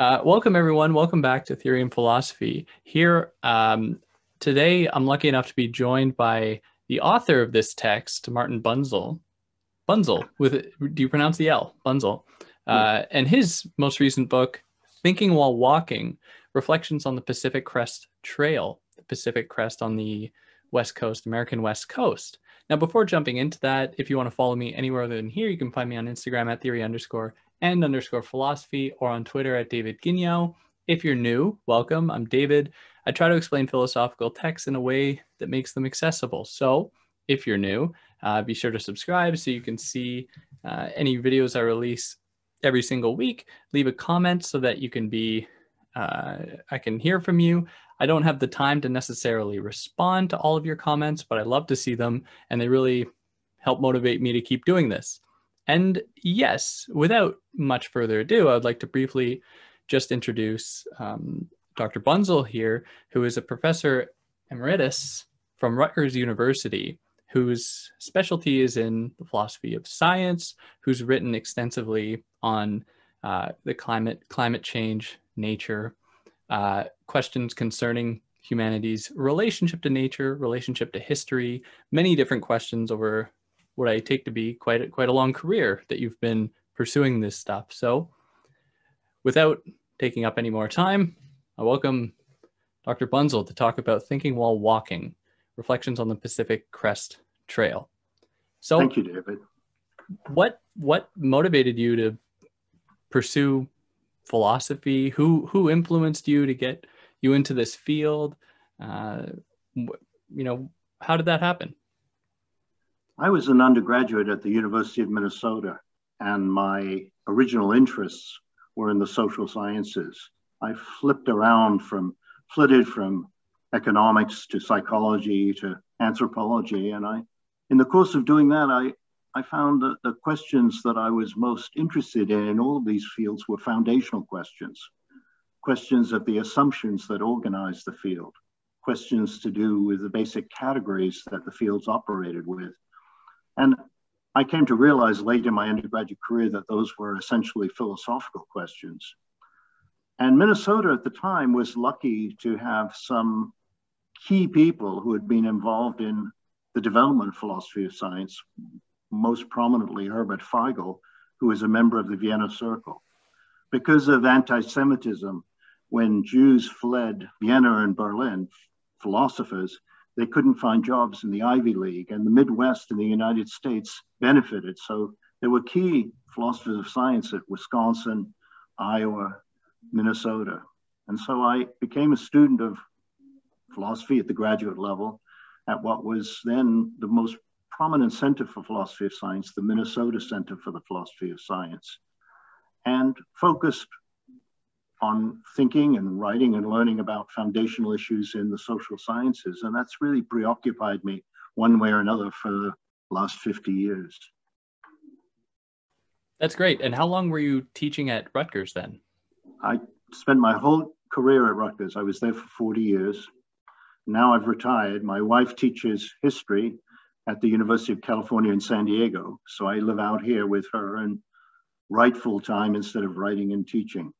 Uh, welcome, everyone. Welcome back to Theory and Philosophy. Here, um, today, I'm lucky enough to be joined by the author of this text, Martin Bunzl. Bunzl, with do you pronounce the L? Bunzl. Uh, and his most recent book, Thinking While Walking Reflections on the Pacific Crest Trail, the Pacific Crest on the West Coast, American West Coast. Now, before jumping into that, if you want to follow me anywhere other than here, you can find me on Instagram at theory underscore and underscore philosophy or on Twitter at David Guignion. If you're new, welcome. I'm David. I try to explain philosophical texts in a way that makes them accessible. So if you're new, uh, be sure to subscribe so you can see uh, any videos I release every single week. Leave a comment so that you can be, uh, I can hear from you. I don't have the time to necessarily respond to all of your comments, but I love to see them and they really help motivate me to keep doing this. And yes, without much further ado, I would like to briefly just introduce um, Dr. Bunzl here, who is a professor emeritus from Rutgers University, whose specialty is in the philosophy of science, who's written extensively on uh, the climate, climate change, nature, uh, questions concerning humanity's relationship to nature, relationship to history, many different questions over what I take to be quite a, quite a long career that you've been pursuing this stuff. So, without taking up any more time, I welcome Dr. Bunzl to talk about thinking while walking, reflections on the Pacific Crest Trail. So, thank you, David. What what motivated you to pursue philosophy? Who who influenced you to get you into this field? Uh, you know, how did that happen? I was an undergraduate at the University of Minnesota, and my original interests were in the social sciences. I flipped around from, flitted from economics to psychology to anthropology, and I, in the course of doing that, I, I found that the questions that I was most interested in in all of these fields were foundational questions, questions of the assumptions that organize the field, questions to do with the basic categories that the fields operated with. And I came to realize late in my undergraduate career that those were essentially philosophical questions. And Minnesota at the time was lucky to have some key people who had been involved in the development of philosophy of science, most prominently Herbert Feigl, who was a member of the Vienna Circle. Because of anti Semitism, when Jews fled Vienna and Berlin, philosophers, they couldn't find jobs in the Ivy League, and the Midwest in the United States benefited. So there were key philosophers of science at Wisconsin, Iowa, Minnesota. And so I became a student of philosophy at the graduate level at what was then the most prominent center for philosophy of science, the Minnesota Center for the Philosophy of Science, and focused on thinking and writing and learning about foundational issues in the social sciences. And that's really preoccupied me one way or another for the last 50 years. That's great. And how long were you teaching at Rutgers then? I spent my whole career at Rutgers. I was there for 40 years. Now I've retired. My wife teaches history at the University of California in San Diego. So I live out here with her and write full time instead of writing and teaching.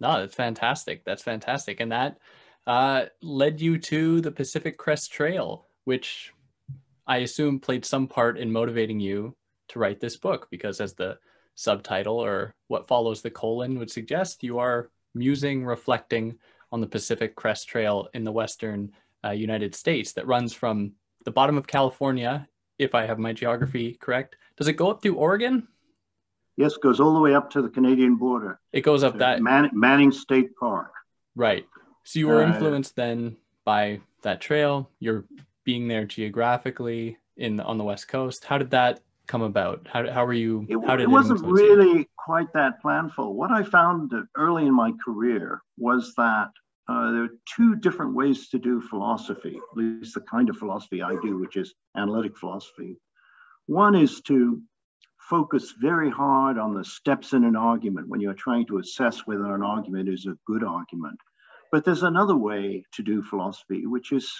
No, that's fantastic. That's fantastic. And that uh, led you to the Pacific Crest Trail, which I assume played some part in motivating you to write this book, because as the subtitle or what follows the colon would suggest, you are musing, reflecting on the Pacific Crest Trail in the Western uh, United States that runs from the bottom of California, if I have my geography correct. Does it go up through Oregon? Yes, it goes all the way up to the Canadian border. It goes up that Man- Manning State Park. Right. So you were uh, influenced then by that trail. You're being there geographically in on the West Coast. How did that come about? How, how were you? It, how did it, it wasn't really you? quite that planful. What I found early in my career was that uh, there are two different ways to do philosophy, at least the kind of philosophy I do, which is analytic philosophy. One is to focus very hard on the steps in an argument when you're trying to assess whether an argument is a good argument. But there's another way to do philosophy, which is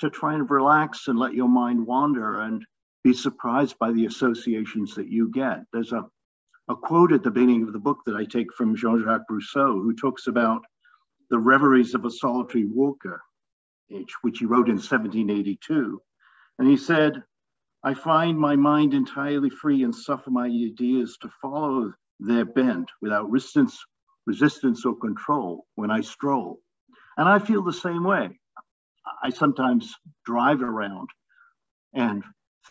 to try and relax and let your mind wander and be surprised by the associations that you get. There's a, a quote at the beginning of the book that I take from Jean Jacques Rousseau, who talks about the reveries of a solitary walker, which he wrote in 1782. And he said, I find my mind entirely free and suffer my ideas to follow their bent without resistance, resistance or control when I stroll. And I feel the same way. I sometimes drive around and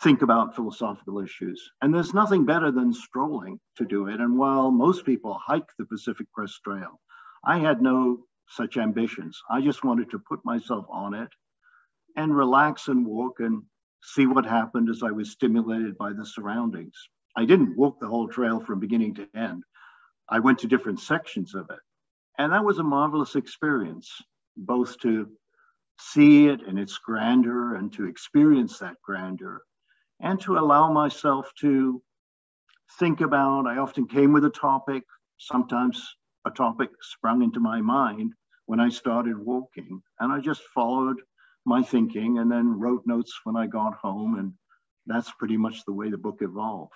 think about philosophical issues. And there's nothing better than strolling to do it. And while most people hike the Pacific Crest Trail, I had no such ambitions. I just wanted to put myself on it and relax and walk and see what happened as I was stimulated by the surroundings. I didn't walk the whole trail from beginning to end. I went to different sections of it. And that was a marvelous experience, both to see it in its grandeur and to experience that grandeur and to allow myself to think about. I often came with a topic, sometimes a topic sprung into my mind when I started walking, and I just followed my thinking and then wrote notes when I got home, and that's pretty much the way the book evolved.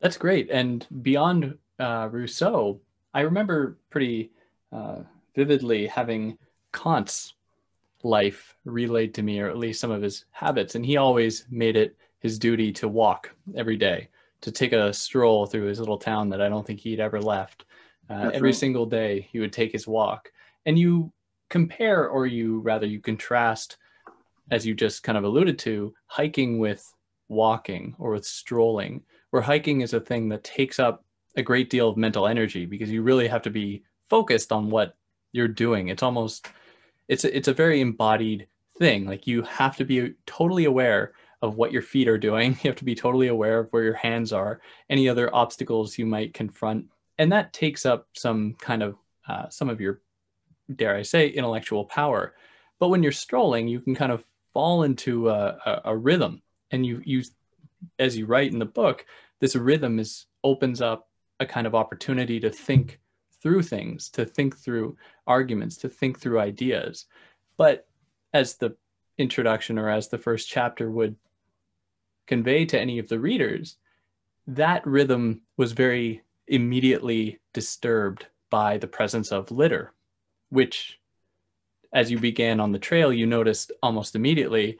That's great. And beyond uh, Rousseau, I remember pretty uh, vividly having Kant's life relayed to me, or at least some of his habits. And he always made it his duty to walk every day, to take a stroll through his little town that I don't think he'd ever left. Uh, every right. single day, he would take his walk. And you compare, or you rather, you contrast, as you just kind of alluded to, hiking with walking or with strolling, where hiking is a thing that takes up a great deal of mental energy because you really have to be focused on what you're doing. It's almost it's a, it's a very embodied thing. Like you have to be totally aware of what your feet are doing. You have to be totally aware of where your hands are, any other obstacles you might confront, and that takes up some kind of uh, some of your, dare I say, intellectual power. But when you're strolling, you can kind of fall into a, a, a rhythm, and you you, as you write in the book, this rhythm is opens up a kind of opportunity to think through things, to think through arguments, to think through ideas. But as the introduction or as the first chapter would convey to any of the readers, that rhythm was very immediately disturbed by the presence of litter, which, as you began on the trail, you noticed almost immediately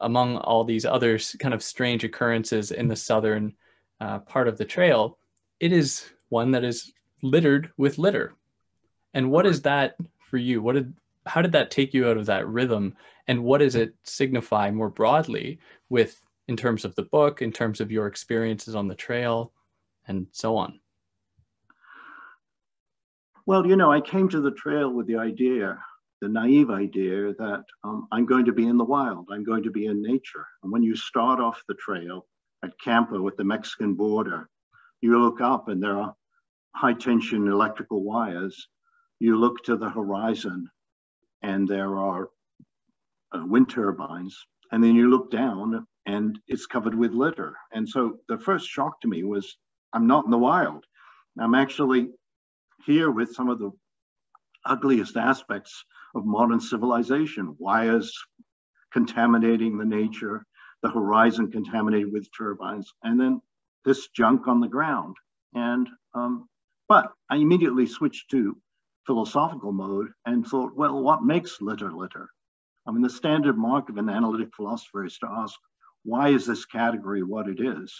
among all these other kind of strange occurrences in the southern uh, part of the trail, it is one that is littered with litter. And what is that for you? What did how did that take you out of that rhythm and what does it signify more broadly with in terms of the book, in terms of your experiences on the trail and so on? Well, you know, I came to the trail with the idea, the naive idea that um, I'm going to be in the wild, I'm going to be in nature. And when you start off the trail at Campo at the Mexican border, you look up and there are high tension electrical wires, you look to the horizon and there are uh, wind turbines, and then you look down and it's covered with litter. And so the first shock to me was I'm not in the wild. I'm actually here with some of the ugliest aspects of modern civilization wires contaminating the nature, the horizon contaminated with turbines, and then this junk on the ground. And um, but I immediately switched to philosophical mode and thought, well, what makes litter litter? I mean, the standard mark of an analytic philosopher is to ask, why is this category what it is?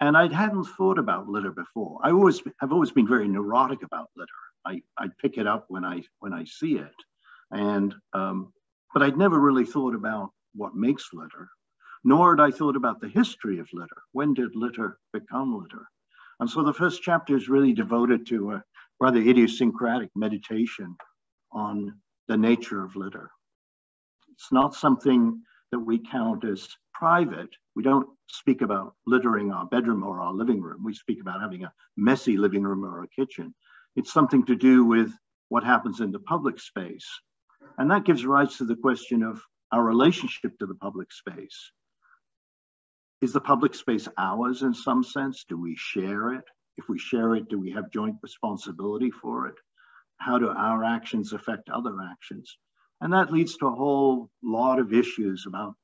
And I hadn't thought about litter before. I always have always been very neurotic about litter. I, I pick it up when I when I see it, and um, but I'd never really thought about what makes litter, nor had I thought about the history of litter. When did litter become litter? And so the first chapter is really devoted to a rather idiosyncratic meditation on the nature of litter. It's not something that we count as private. We don't speak about littering our bedroom or our living room. We speak about having a messy living room or a kitchen. It's something to do with what happens in the public space. And that gives rise to the question of our relationship to the public space. Is the public space ours in some sense? Do we share it? If we share it, do we have joint responsibility for it? How do our actions affect other actions? And that leads to a whole lot of issues about,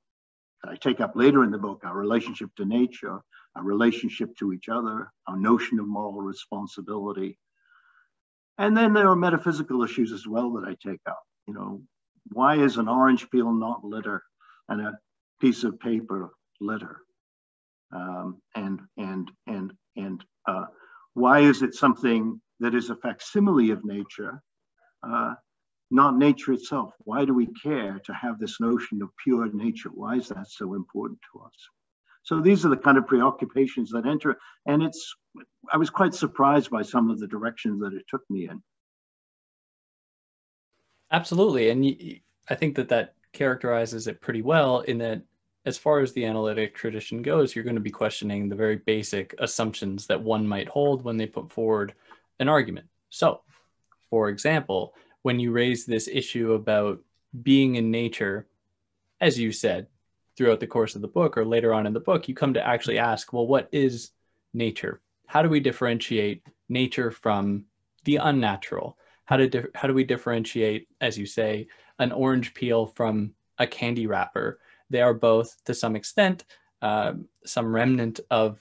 I take up later in the book, our relationship to nature, our relationship to each other, our notion of moral responsibility. And then there are metaphysical issues as well that I take up. You know, why is an orange peel not litter and a piece of paper litter? Um, and and and and uh, why is it something that is a facsimile of nature, uh, not nature itself? Why do we care to have this notion of pure nature? Why is that so important to us? So these are the kind of preoccupations that enter, and it's. I was quite surprised by some of the directions that it took me in. Absolutely, and I think that that characterizes it pretty well in that as far as the analytic tradition goes, you're going to be questioning the very basic assumptions that one might hold when they put forward an argument. So, for example, when you raise this issue about being in nature, as you said throughout the course of the book or later on in the book, you come to actually ask, well, what is nature? How do we differentiate nature from the unnatural? How do, how do we differentiate, as you say, an orange peel from a candy wrapper? they are both to some extent uh, some remnant of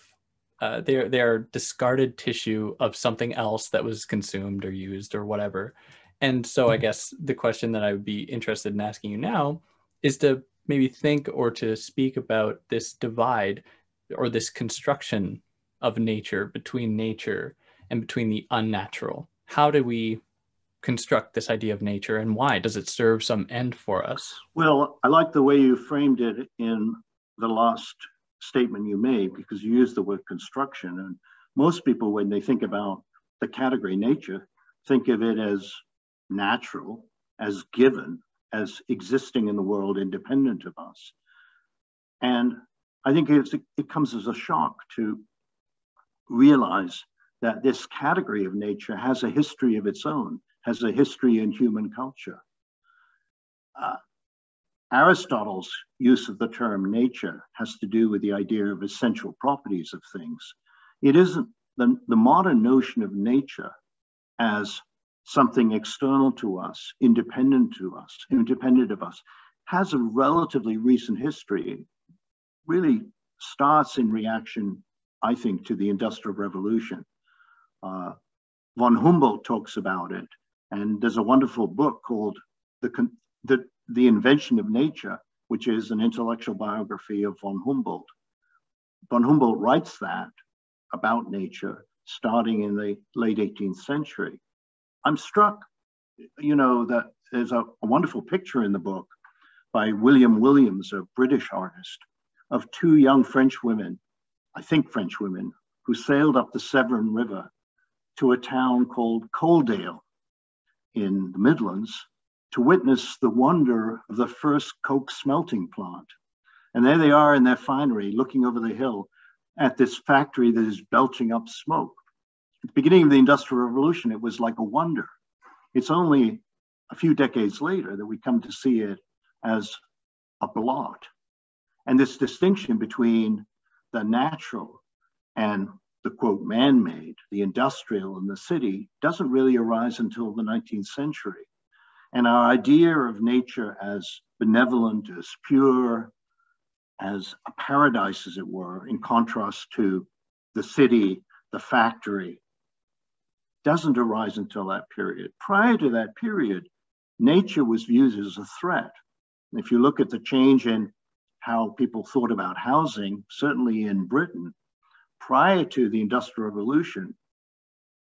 uh, they're they're discarded tissue of something else that was consumed or used or whatever. And so I mm-hmm. guess the question that I would be interested in asking you now is to maybe think or to speak about this divide or this construction of nature between nature and between the unnatural. How do we construct this idea of nature and why? Does it serve some end for us? Well, I like the way you framed it in the last statement you made because you used the word construction. And most people, when they think about the category nature, think of it as natural, as given, as existing in the world independent of us. And I think it comes as a shock to realize that this category of nature has a history of its own has a history in human culture. Uh, Aristotle's use of the term nature has to do with the idea of essential properties of things. It isn't the, the modern notion of nature as something external to us, independent to us, independent of us, has a relatively recent history. Really starts in reaction, I think, to the Industrial Revolution. Uh, von Humboldt talks about it and there's a wonderful book called the, the, the Invention of Nature, which is an intellectual biography of von Humboldt. Von Humboldt writes that about nature starting in the late 18th century. I'm struck, you know, that there's a, a wonderful picture in the book by William Williams, a British artist, of two young French women, I think French women, who sailed up the Severn River to a town called Coalbrookdale in the Midlands to witness the wonder of the first coke smelting plant. And there they are in their finery looking over the hill at this factory that is belching up smoke. The beginning of the Industrial Revolution, it was like a wonder. It's only a few decades later that we come to see it as a blot. And this distinction between the natural and the quote man-made, the industrial and the city doesn't really arise until the 19th century. And our idea of nature as benevolent, as pure, as a paradise, as it were, in contrast to the city, the factory, doesn't arise until that period. Prior to that period, nature was viewed as a threat. if you look at the change in how people thought about housing, certainly in Britain, prior to the Industrial Revolution,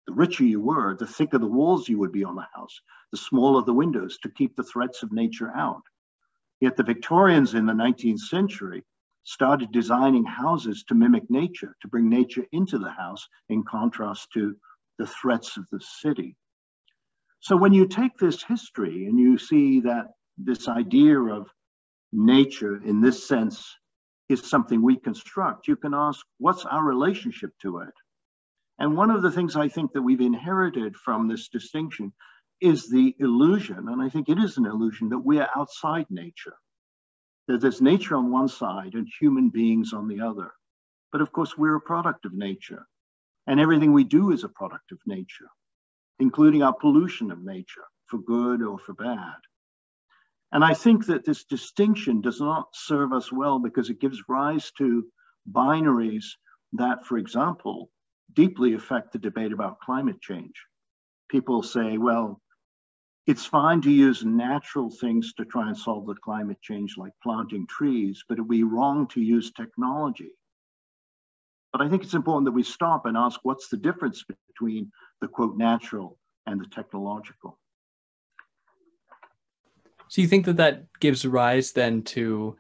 the richer you were, the thicker the walls you would be on the house, the smaller the windows to keep the threats of nature out. Yet the Victorians in the 19th century started designing houses to mimic nature, to bring nature into the house in contrast to the threats of the city. So when you take this history and you see that this idea of nature in this sense is something we construct. You can ask, what's our relationship to it? And one of the things I think that we've inherited from this distinction is the illusion, and I think it is an illusion, that we're outside nature. That there's nature on one side and human beings on the other. But of course, we're a product of nature. And everything we do is a product of nature, including our pollution of nature, for good or for bad. And I think that this distinction does not serve us well because it gives rise to binaries that, for example, deeply affect the debate about climate change. People say, well, it's fine to use natural things to try and solve the climate change, like planting trees, but it would be wrong to use technology. But I think it's important that we stop and ask what's the difference between the quote natural and the technological. So you think that that gives rise then to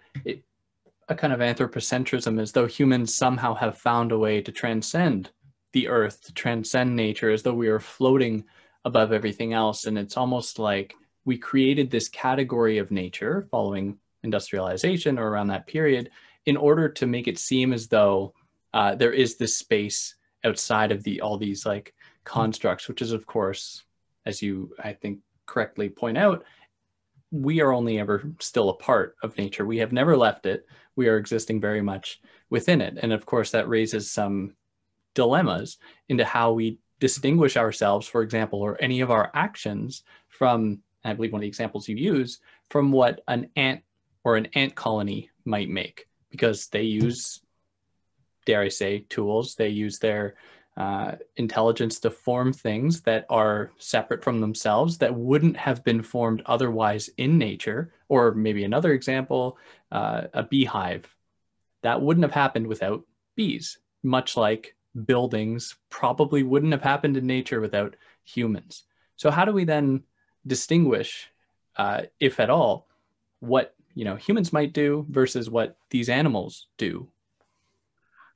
a kind of anthropocentrism, as though humans somehow have found a way to transcend the earth, to transcend nature, as though we are floating above everything else. And it's almost like we created this category of nature following industrialization or around that period in order to make it seem as though uh, there is this space outside of the all these like constructs, which is of course, as you I think correctly point out, we are only ever still a part of nature. We have never left it. We are existing very much within it. And of course, that raises some dilemmas into how we distinguish ourselves, for example, or any of our actions from, I believe one of the examples you use, from what an ant or an ant colony might make, because they use, dare I say, tools, they use their uh, intelligence to form things that are separate from themselves that wouldn't have been formed otherwise in nature. Or maybe another example, uh, a beehive. That wouldn't have happened without bees, much like buildings probably wouldn't have happened in nature without humans. So how do we then distinguish, uh, if at all, what you know humans might do versus what these animals do?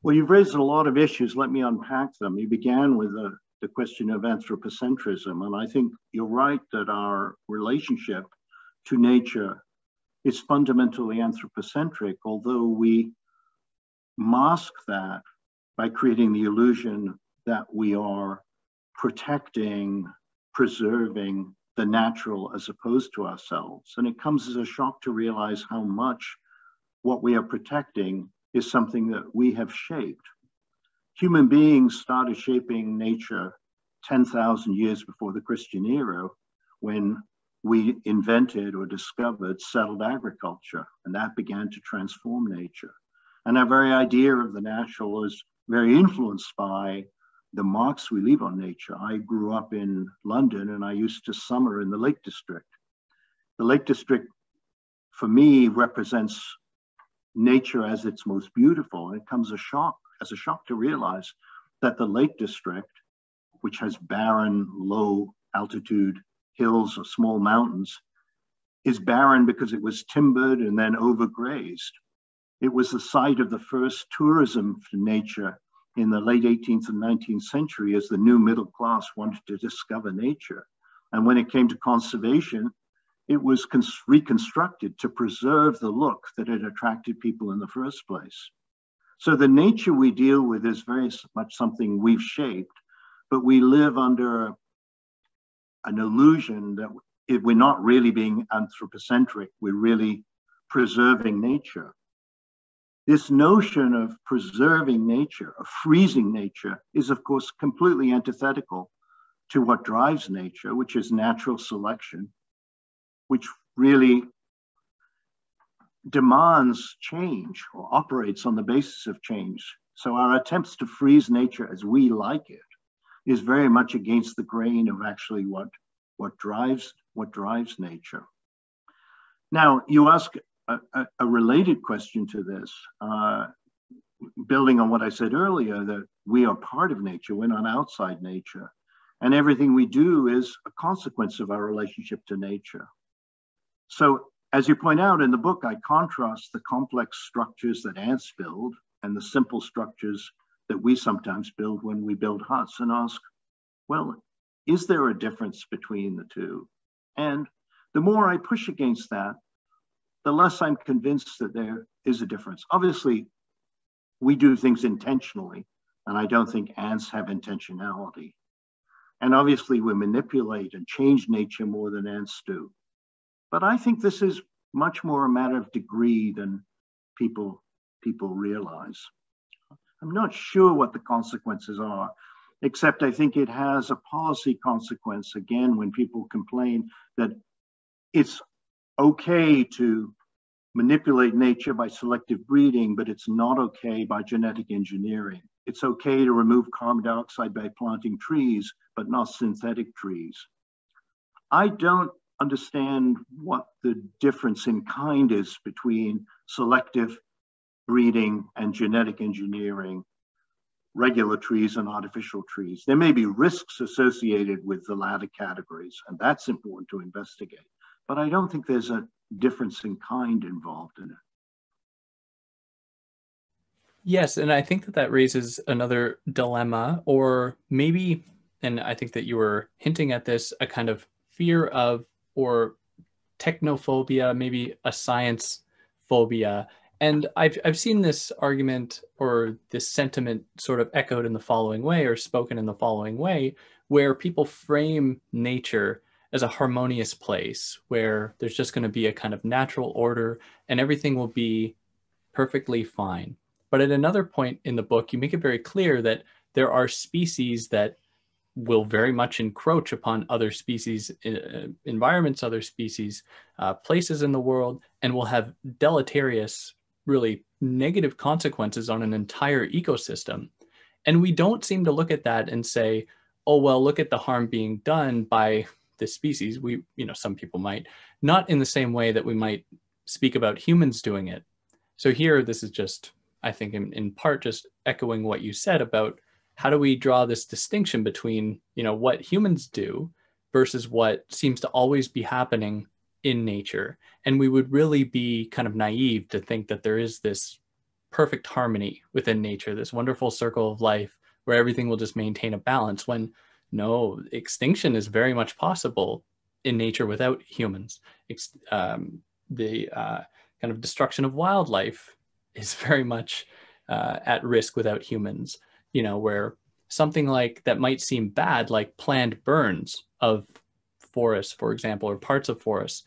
Well, you've raised a lot of issues. Let me unpack them. You began with the, the question of anthropocentrism, and I think you're right that our relationship to nature is fundamentally anthropocentric, although we mask that by creating the illusion that we are protecting, preserving the natural as opposed to ourselves. And it comes as a shock to realize how much what we are protecting is something that we have shaped. Human beings started shaping nature 10,000 years before the Christian era when we invented or discovered settled agriculture, and that began to transform nature. And our very idea of the natural is very influenced by the marks we leave on nature. I grew up in London and I used to summer in the Lake District. The Lake District, for me, represents nature as its most beautiful. And it comes a shock, as a shock to realize that the Lake District, which has barren, low altitude hills or small mountains, is barren because it was timbered and then overgrazed. It was the site of the first tourism for nature in the late 18th and 19th century as the new middle class wanted to discover nature. And when it came to conservation, it was reconstructed to preserve the look that had attracted people in the first place. So the nature we deal with is very much something we've shaped, but we live under an illusion that if we're not really being anthropocentric, we're really preserving nature. This notion of preserving nature, of freezing nature, is of course completely antithetical to what drives nature, which is natural selection, which really demands change or operates on the basis of change. So our attempts to freeze nature as we like it is very much against the grain of actually what, what drives what drives nature. Now you ask a, a, related question to this, uh, building on what I said earlier, that we are part of nature, we're not outside nature. And everything we do is a consequence of our relationship to nature. So, as you point out in the book, I contrast the complex structures that ants build and the simple structures that we sometimes build when we build huts and ask, well, is there a difference between the two? And the more I push against that, the less I'm convinced that there is a difference. Obviously, we do things intentionally, and I don't think ants have intentionality. And obviously, we manipulate and change nature more than ants do. But I think this is much more a matter of degree than people, people realize. I'm not sure what the consequences are, except I think it has a policy consequence again when people complain that it's okay to manipulate nature by selective breeding, but it's not okay by genetic engineering. it's okay to remove carbon dioxide by planting trees, but not synthetic trees. I don't understand what the difference in kind is between selective breeding and genetic engineering, regular trees and artificial trees. There may be risks associated with the latter categories, and that's important to investigate. But I don't think there's a difference in kind involved in it. Yes, and I think that that raises another dilemma, or maybe, and I think that you were hinting at this, a kind of fear of or technophobia, maybe a science phobia. And I've, I've seen this argument or this sentiment sort of echoed in the following way or spoken in the following way, where people frame nature as a harmonious place where there's just going to be a kind of natural order and everything will be perfectly fine. But at another point in the book, you make it very clear that there are species that will very much encroach upon other species, uh, environments, other species, uh, places in the world, and will have deleterious, really negative consequences on an entire ecosystem. And we don't seem to look at that and say, oh, well, look at the harm being done by this species. We, you know, some people might, not in the same way that we might speak about humans doing it. So here, this is just, I think, in, in part, just echoing what you said about how do we draw this distinction between you know what humans do versus what seems to always be happening in nature? And we would really be kind of naive to think that there is this perfect harmony within nature this wonderful circle of life where everything will just maintain a balance when no extinction is very much possible in nature without humans. Um, the uh, kind of destruction of wildlife is very much uh, at risk without humans you know, where something like that might seem bad, like planned burns of forests, for example, or parts of forests,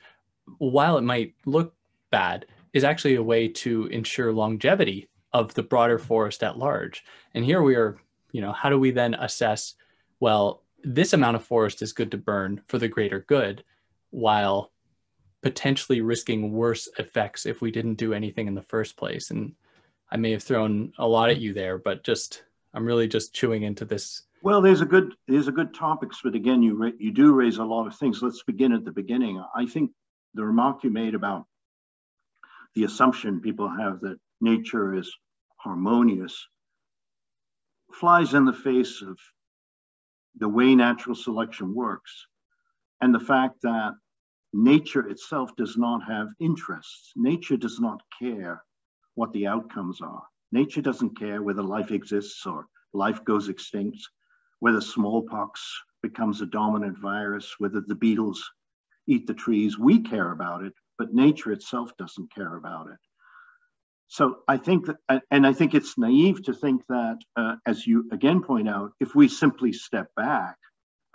while it might look bad, is actually a way to ensure longevity of the broader forest at large. And here we are, you know, how do we then assess, well, this amount of forest is good to burn for the greater good, while potentially risking worse effects if we didn't do anything in the first place. And I may have thrown a lot at you there, but just I'm really just chewing into this. Well, there's a good there's a good topics, but again, you you do raise a lot of things. Let's begin at the beginning. I think the remark you made about the assumption people have that nature is harmonious flies in the face of the way natural selection works and the fact that nature itself does not have interests. Nature does not care what the outcomes are. Nature doesn't care whether life exists or life goes extinct, whether smallpox becomes a dominant virus, whether the beetles eat the trees. We care about it, but nature itself doesn't care about it. So I think that, and I think it's naive to think that, uh, as you again point out, if we simply step back,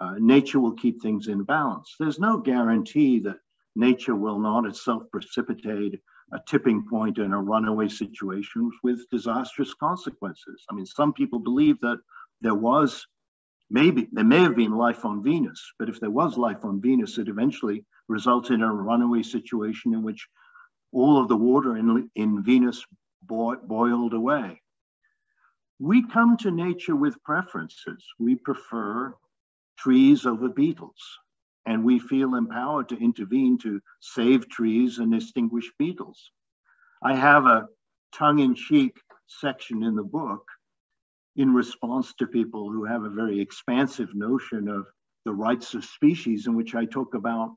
uh, nature will keep things in balance. There's no guarantee that nature will not itself precipitate a tipping point in a runaway situation with disastrous consequences. I mean, some people believe that there was maybe there may have been life on Venus, but if there was life on Venus, it eventually resulted in a runaway situation in which all of the water in, in Venus bo- boiled away. We come to nature with preferences. We prefer trees over beetles and we feel empowered to intervene to save trees and extinguish beetles. I have a tongue in cheek section in the book in response to people who have a very expansive notion of the rights of species, in which I talk about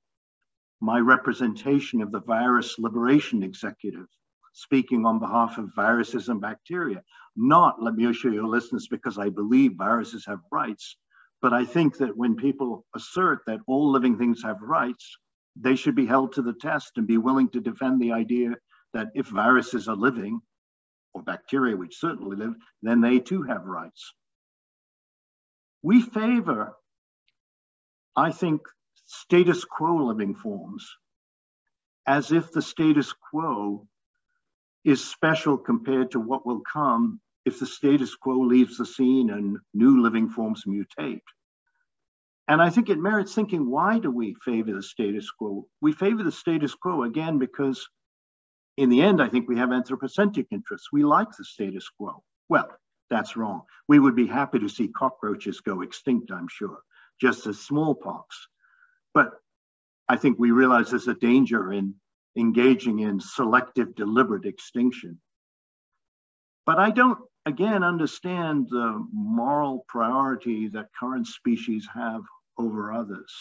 my representation of the Virus Liberation Executive, speaking on behalf of viruses and bacteria. Not, let me assure your listeners, because I believe viruses have rights, but I think that when people assert that all living things have rights, they should be held to the test and be willing to defend the idea that if viruses are living, or bacteria which certainly live, then they too have rights. We favor, I think, status quo living forms as if the status quo is special compared to what will come if the status quo leaves the scene and new living forms mutate. And I think it merits thinking why do we favor the status quo? We favor the status quo again because, in the end, I think we have anthropocentric interests. We like the status quo. Well, that's wrong. We would be happy to see cockroaches go extinct, I'm sure, just as smallpox. But I think we realize there's a danger in engaging in selective, deliberate extinction. But I don't, again, understand the moral priority that current species have over others.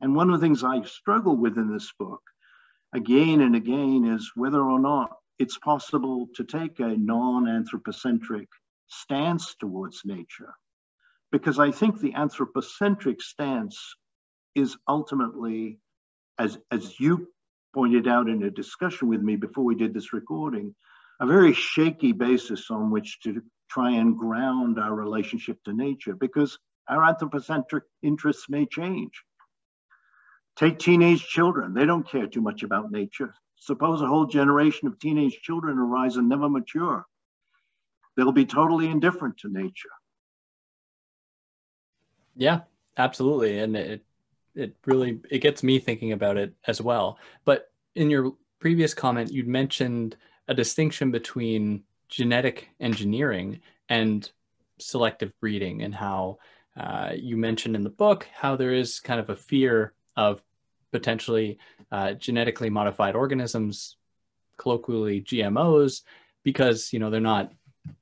And one of the things I struggle with in this book, again and again, is whether or not it's possible to take a non anthropocentric stance towards nature. Because I think the anthropocentric stance is ultimately, as, as you pointed out in a discussion with me before we did this recording, a very shaky basis on which to try and ground our relationship to nature because our anthropocentric interests may change. Take teenage children, they don't care too much about nature. Suppose a whole generation of teenage children arise and never mature. They'll be totally indifferent to nature. Yeah, absolutely. And it it really it gets me thinking about it as well. But in your previous comment, you'd mentioned a distinction between genetic engineering and selective breeding, and how uh, you mentioned in the book how there is kind of a fear of potentially uh, genetically modified organisms, colloquially GMOs, because you know they're not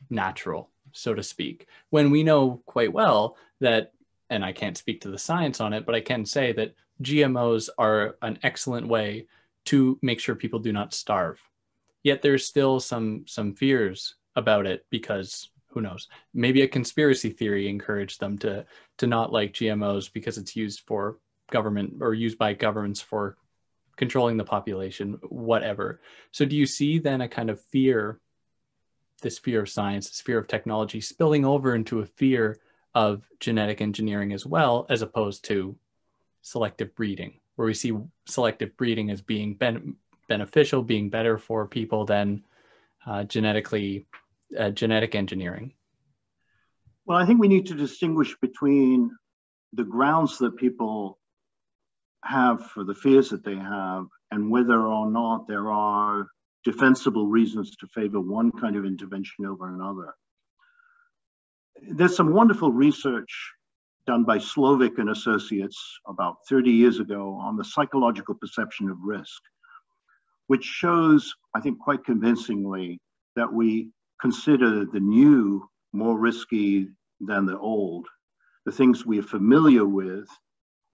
natural, so to speak. When we know quite well that and I can't speak to the science on it, but I can say that GMOs are an excellent way to make sure people do not starve. Yet there's still some some fears about it because who knows? Maybe a conspiracy theory encouraged them to to not like GMOs because it's used for government or used by governments for controlling the population, whatever. So do you see then a kind of fear, this fear of science, this fear of technology spilling over into a fear of genetic engineering as well, as opposed to selective breeding, where we see selective breeding as being ben- beneficial, being better for people than uh, genetically uh, genetic engineering. Well, I think we need to distinguish between the grounds that people have for the fears that they have and whether or not there are defensible reasons to favor one kind of intervention over another there's some wonderful research done by Slovic and Associates about 30 years ago on the psychological perception of risk, which shows, I think, quite convincingly that we consider the new more risky than the old. The things we are familiar with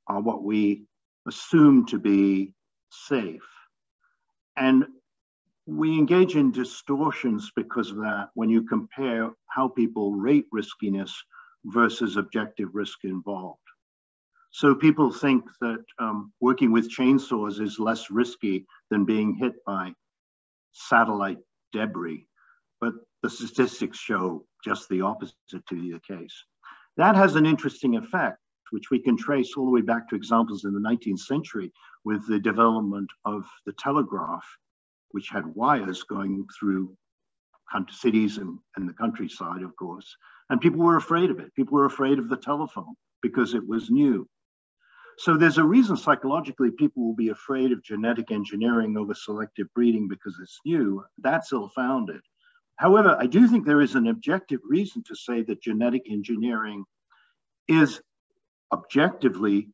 are what we assume to be safe. And we engage in distortions because of that when you compare how people rate riskiness versus objective risk involved. So people think that um, working with chainsaws is less risky than being hit by satellite debris, but the statistics show just the opposite to be the case. That has an interesting effect, which we can trace all the way back to examples in the 19th century with the development of the telegraph which had wires going through cities and, and the countryside, of course. And people were afraid of it. People were afraid of the telephone because it was new. So there's a reason psychologically people will be afraid of genetic engineering over selective breeding because it's new. That's ill-founded. However, I do think there is an objective reason to say that genetic engineering is objectively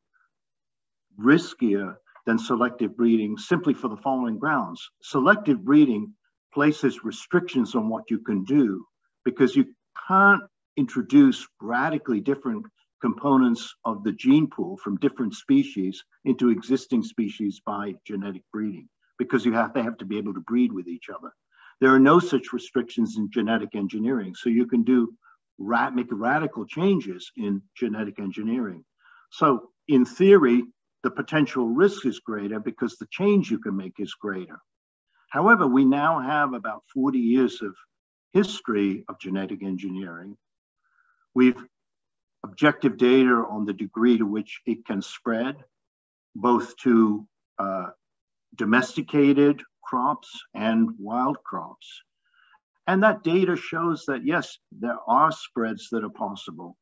riskier than selective breeding simply for the following grounds. Selective breeding places restrictions on what you can do because you can't introduce radically different components of the gene pool from different species into existing species by genetic breeding because you have, they have to be able to breed with each other. There are no such restrictions in genetic engineering. So you can do make radical changes in genetic engineering. So in theory, the potential risk is greater because the change you can make is greater. However, we now have about 40 years of history of genetic engineering. We've objective data on the degree to which it can spread, both to uh, domesticated crops and wild crops. And that data shows that, yes, there are spreads that are possible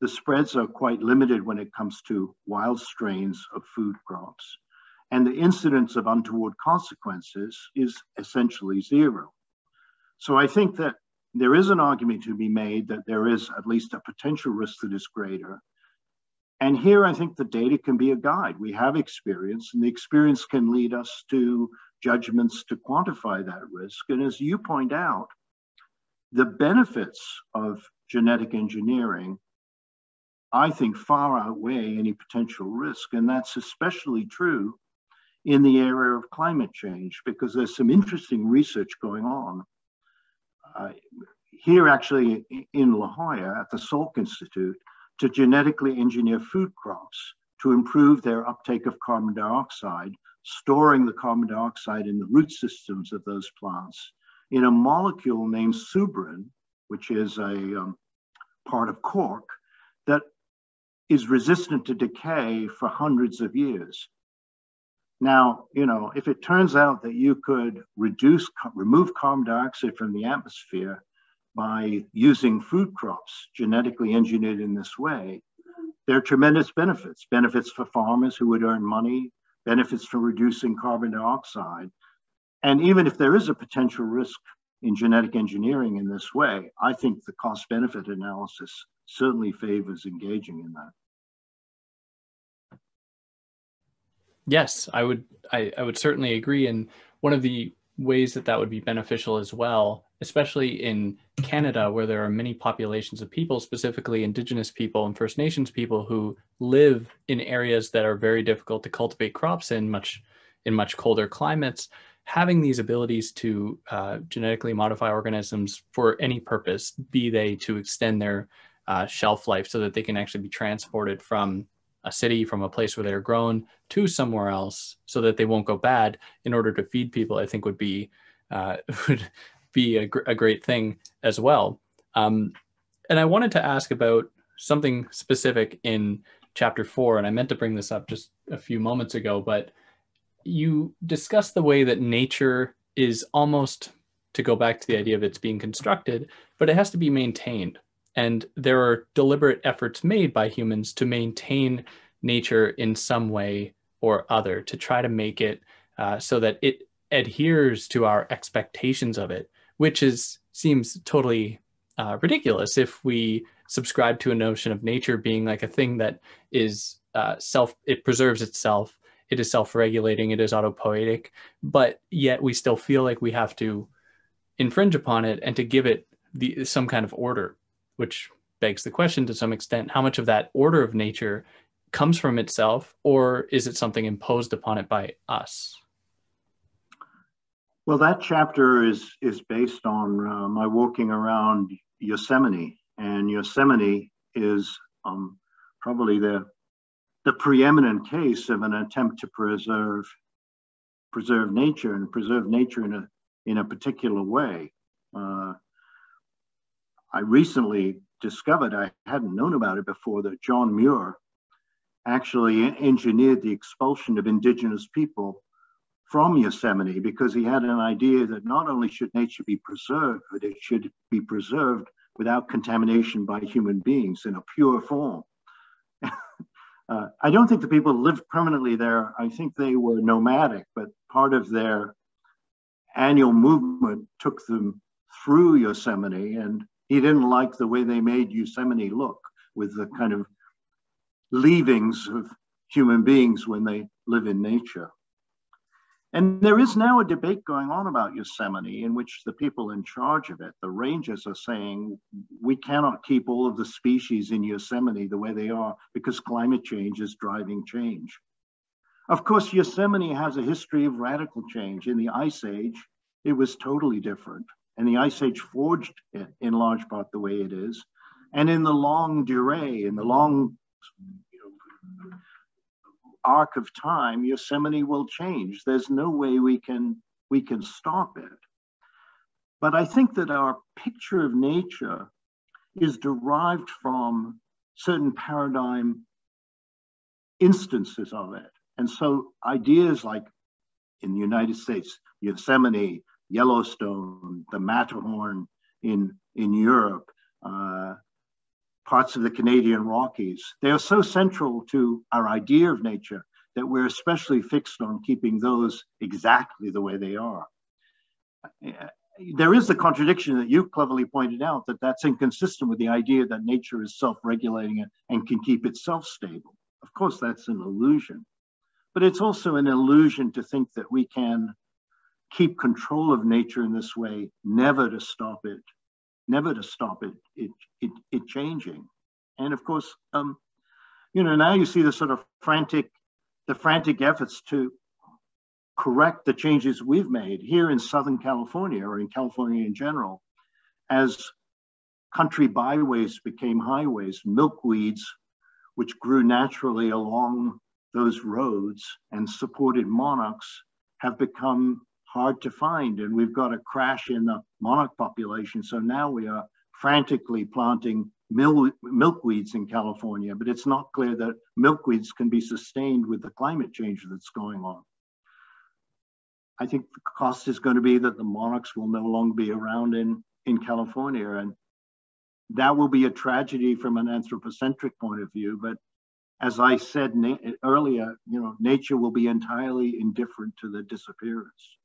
the spreads are quite limited when it comes to wild strains of food crops. And the incidence of untoward consequences is essentially zero. So I think that there is an argument to be made that there is at least a potential risk that is greater. And here I think the data can be a guide. We have experience, and the experience can lead us to judgments to quantify that risk. And as you point out, the benefits of genetic engineering, I think, far outweigh any potential risk. And that's especially true in the area of climate change, because there's some interesting research going on. Uh, here, actually, in La Jolla at the Salk Institute, to genetically engineer food crops to improve their uptake of carbon dioxide, storing the carbon dioxide in the root systems of those plants in a molecule named suberin, which is a um, part of cork that is resistant to decay for hundreds of years. Now, you know, if it turns out that you could reduce, remove carbon dioxide from the atmosphere by using food crops genetically engineered in this way, there are tremendous benefits. Benefits for farmers who would earn money, benefits for reducing carbon dioxide. And even if there is a potential risk in genetic engineering in this way, I think the cost benefit analysis certainly favors engaging in that. Yes, I would. I, I would certainly agree. And one of the ways that that would be beneficial as well, especially in Canada, where there are many populations of people, specifically Indigenous people and First Nations people, who live in areas that are very difficult to cultivate crops in much in much colder climates. Having these abilities to uh, genetically modify organisms for any purpose, be they to extend their uh, shelf life so that they can actually be transported from a city from a place where they're grown to somewhere else so that they won't go bad in order to feed people i think would be uh, would be a, gr- a, great thing as well. Um, and i wanted to ask about something specific in chapter four and i meant to bring this up just a few moments ago but you discuss the way that nature is almost to go back to the idea of it's being constructed but it has to be maintained and there are deliberate efforts made by humans to maintain nature in some way or other to try to make it uh, so that it adheres to our expectations of it, which is seems totally uh, ridiculous if we subscribe to a notion of nature being like a thing that is uh, self, it preserves itself, it is self-regulating, it is autopoietic, but yet we still feel like we have to infringe upon it and to give it the, some kind of order which begs the question to some extent how much of that order of nature comes from itself or is it something imposed upon it by us? Well that chapter is is based on uh, my walking around yosemite and yosemite is um, probably the the preeminent case of an attempt to preserve preserve nature and preserve nature in a in a particular way. Uh, I recently discovered, I hadn't known about it before, that John Muir actually engineered the expulsion of indigenous people from Yosemite because he had an idea that not only should nature be preserved, but it should be preserved without contamination by human beings in a pure form. uh, I don't think the people lived permanently there. I think they were nomadic, but part of their annual movement took them through Yosemite and he didn't like the way they made Yosemite look with the kind of leavings of human beings when they live in nature. And there is now a debate going on about Yosemite in which the people in charge of it, the rangers, are saying we cannot keep all of the species in Yosemite the way they are because climate change is driving change. Of course, Yosemite has a history of radical change. In the Ice Age, it was totally different. And the Ice Age forged it in large part the way it is. And in the longue durée, in the long you know, arc of time, Yosemite will change. There's no way we can we can stop it. But I think that our picture of nature is derived from certain paradigm instances of it. And so ideas like in the United States, Yosemite, Yellowstone, the Matterhorn in, in Europe, uh, parts of the Canadian Rockies. They are so central to our idea of nature that we're especially fixed on keeping those exactly the way they are. there is the contradiction that you cleverly pointed out that that's inconsistent with the idea that nature is self-regulating and can keep itself stable. Of course, that's an illusion, but it's also an illusion to think that we can keep control of nature in this way, never to stop it, never to stop it, it, it, it changing. And of course, um, you know, now you see the sort of frantic, the frantic efforts to correct the changes we've made here in Southern California or in California in general, as country byways became highways, milkweeds, which grew naturally along those roads and supported monarchs, have become hard to find. And we've got a crash in the monarch population. So now we are frantically planting mil- milkweeds in California, but it's not clear that milkweeds can be sustained with the climate change that's going on. I think the cost is going to be that the monarchs will no longer be around in, in California. And that will be a tragedy from an anthropocentric point of view. But as I said earlier, you know, nature will be entirely indifferent to the disappearance.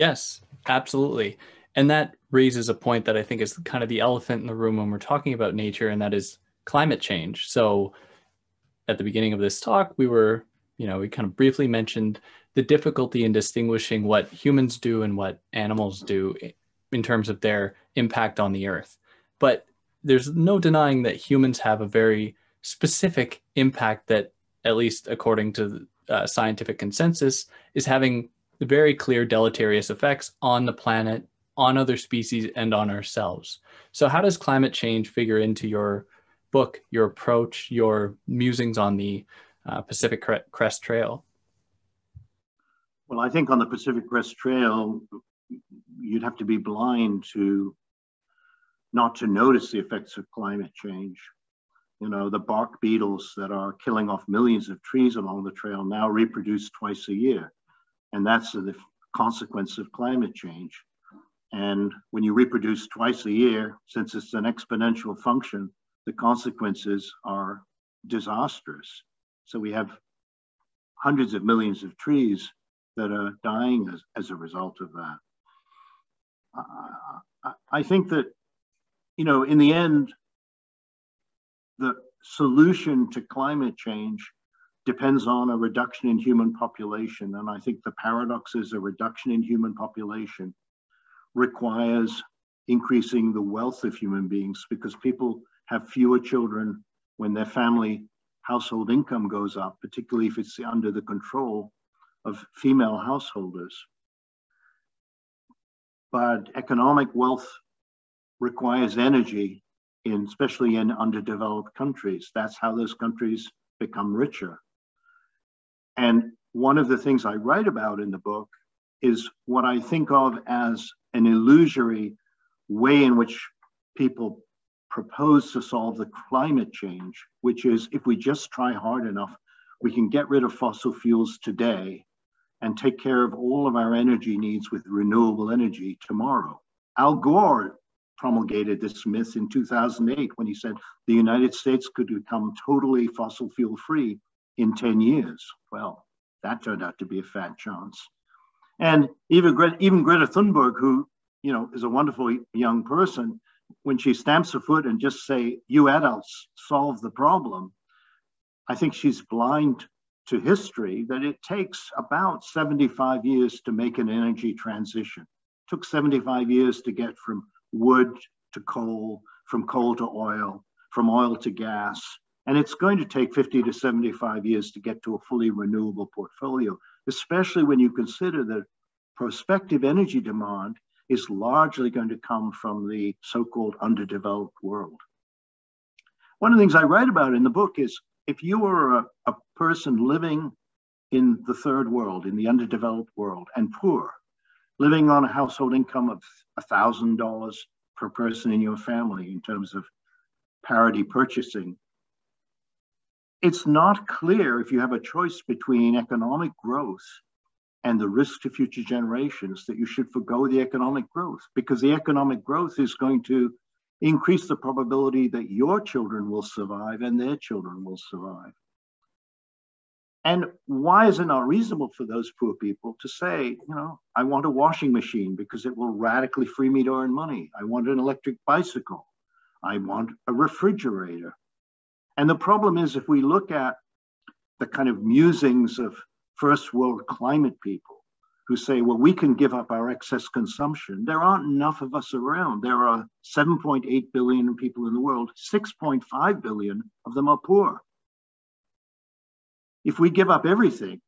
Yes, absolutely. And that raises a point that I think is kind of the elephant in the room when we're talking about nature, and that is climate change. So at the beginning of this talk, we were, you know, we kind of briefly mentioned the difficulty in distinguishing what humans do and what animals do in terms of their impact on the earth. But there's no denying that humans have a very specific impact that, at least according to uh, scientific consensus, is having very clear deleterious effects on the planet, on other species, and on ourselves. So, how does climate change figure into your book, your approach, your musings on the uh, Pacific Crest Trail? Well, I think on the Pacific Crest Trail, you'd have to be blind to not to notice the effects of climate change. You know, the bark beetles that are killing off millions of trees along the trail now reproduce twice a year. And that's the consequence of climate change. And when you reproduce twice a year, since it's an exponential function, the consequences are disastrous. So we have hundreds of millions of trees that are dying as, as a result of that. Uh, I think that, you know, in the end, the solution to climate change depends on a reduction in human population. And I think the paradox is a reduction in human population requires increasing the wealth of human beings because people have fewer children when their family household income goes up, particularly if it's under the control of female householders. But economic wealth requires energy, in, especially in underdeveloped countries. That's how those countries become richer. And one of the things I write about in the book is what I think of as an illusory way in which people propose to solve the climate change, which is if we just try hard enough, we can get rid of fossil fuels today and take care of all of our energy needs with renewable energy tomorrow. Al Gore promulgated this myth in 2008 when he said the United States could become totally fossil fuel free in 10 years. Well, that turned out to be a fat chance. And even, Gre- even Greta Thunberg, who you know is a wonderful young person, when she stamps her foot and just say, "You adults solve the problem," I think she's blind to history that it takes about 75 years to make an energy transition. It took 75 years to get from wood to coal, from coal to oil, from oil to gas. And it's going to take 50 to 75 years to get to a fully renewable portfolio, especially when you consider that prospective energy demand is largely going to come from the so called underdeveloped world. One of the things I write about in the book is if you were a, a person living in the third world, in the underdeveloped world, and poor, living on a household income of $1,000 per person in your family in terms of parity purchasing, it's not clear if you have a choice between economic growth and the risk to future generations that you should forego the economic growth because the economic growth is going to increase the probability that your children will survive and their children will survive. And why is it not reasonable for those poor people to say, you know, I want a washing machine because it will radically free me to earn money. I want an electric bicycle. I want a refrigerator. And the problem is, if we look at the kind of musings of first world climate people who say, well, we can give up our excess consumption, there aren't enough of us around. There are 7.8 billion people in the world, 6.5 billion of them are poor. If we give up everything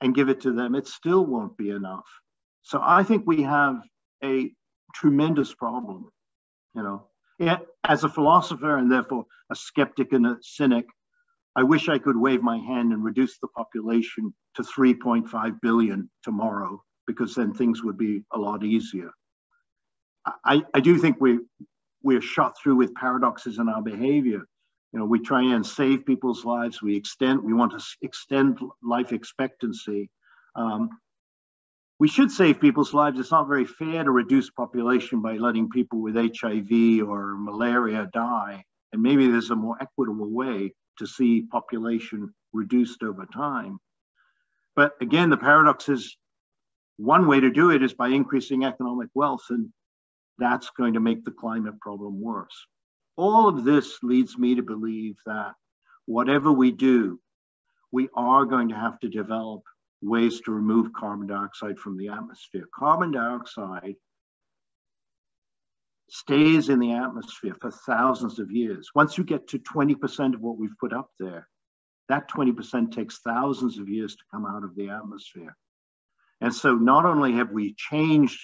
and give it to them, it still won't be enough. So I think we have a tremendous problem, you know. As a philosopher and therefore a skeptic and a cynic, I wish I could wave my hand and reduce the population to 3.5 billion tomorrow, because then things would be a lot easier. I, I do think we, we're shot through with paradoxes in our behavior you know, we try and save people's lives. We extend, we want to extend life expectancy. Um, we should save people's lives. It's not very fair to reduce population by letting people with HIV or malaria die. And maybe there's a more equitable way to see population reduced over time. But again, the paradox is one way to do it is by increasing economic wealth, and that's going to make the climate problem worse all of this leads me to believe that whatever we do, we are going to have to develop ways to remove carbon dioxide from the atmosphere. Carbon dioxide stays in the atmosphere for thousands of years. Once you get to 20% of what we've put up there, that 20% takes thousands of years to come out of the atmosphere. And so not only have we changed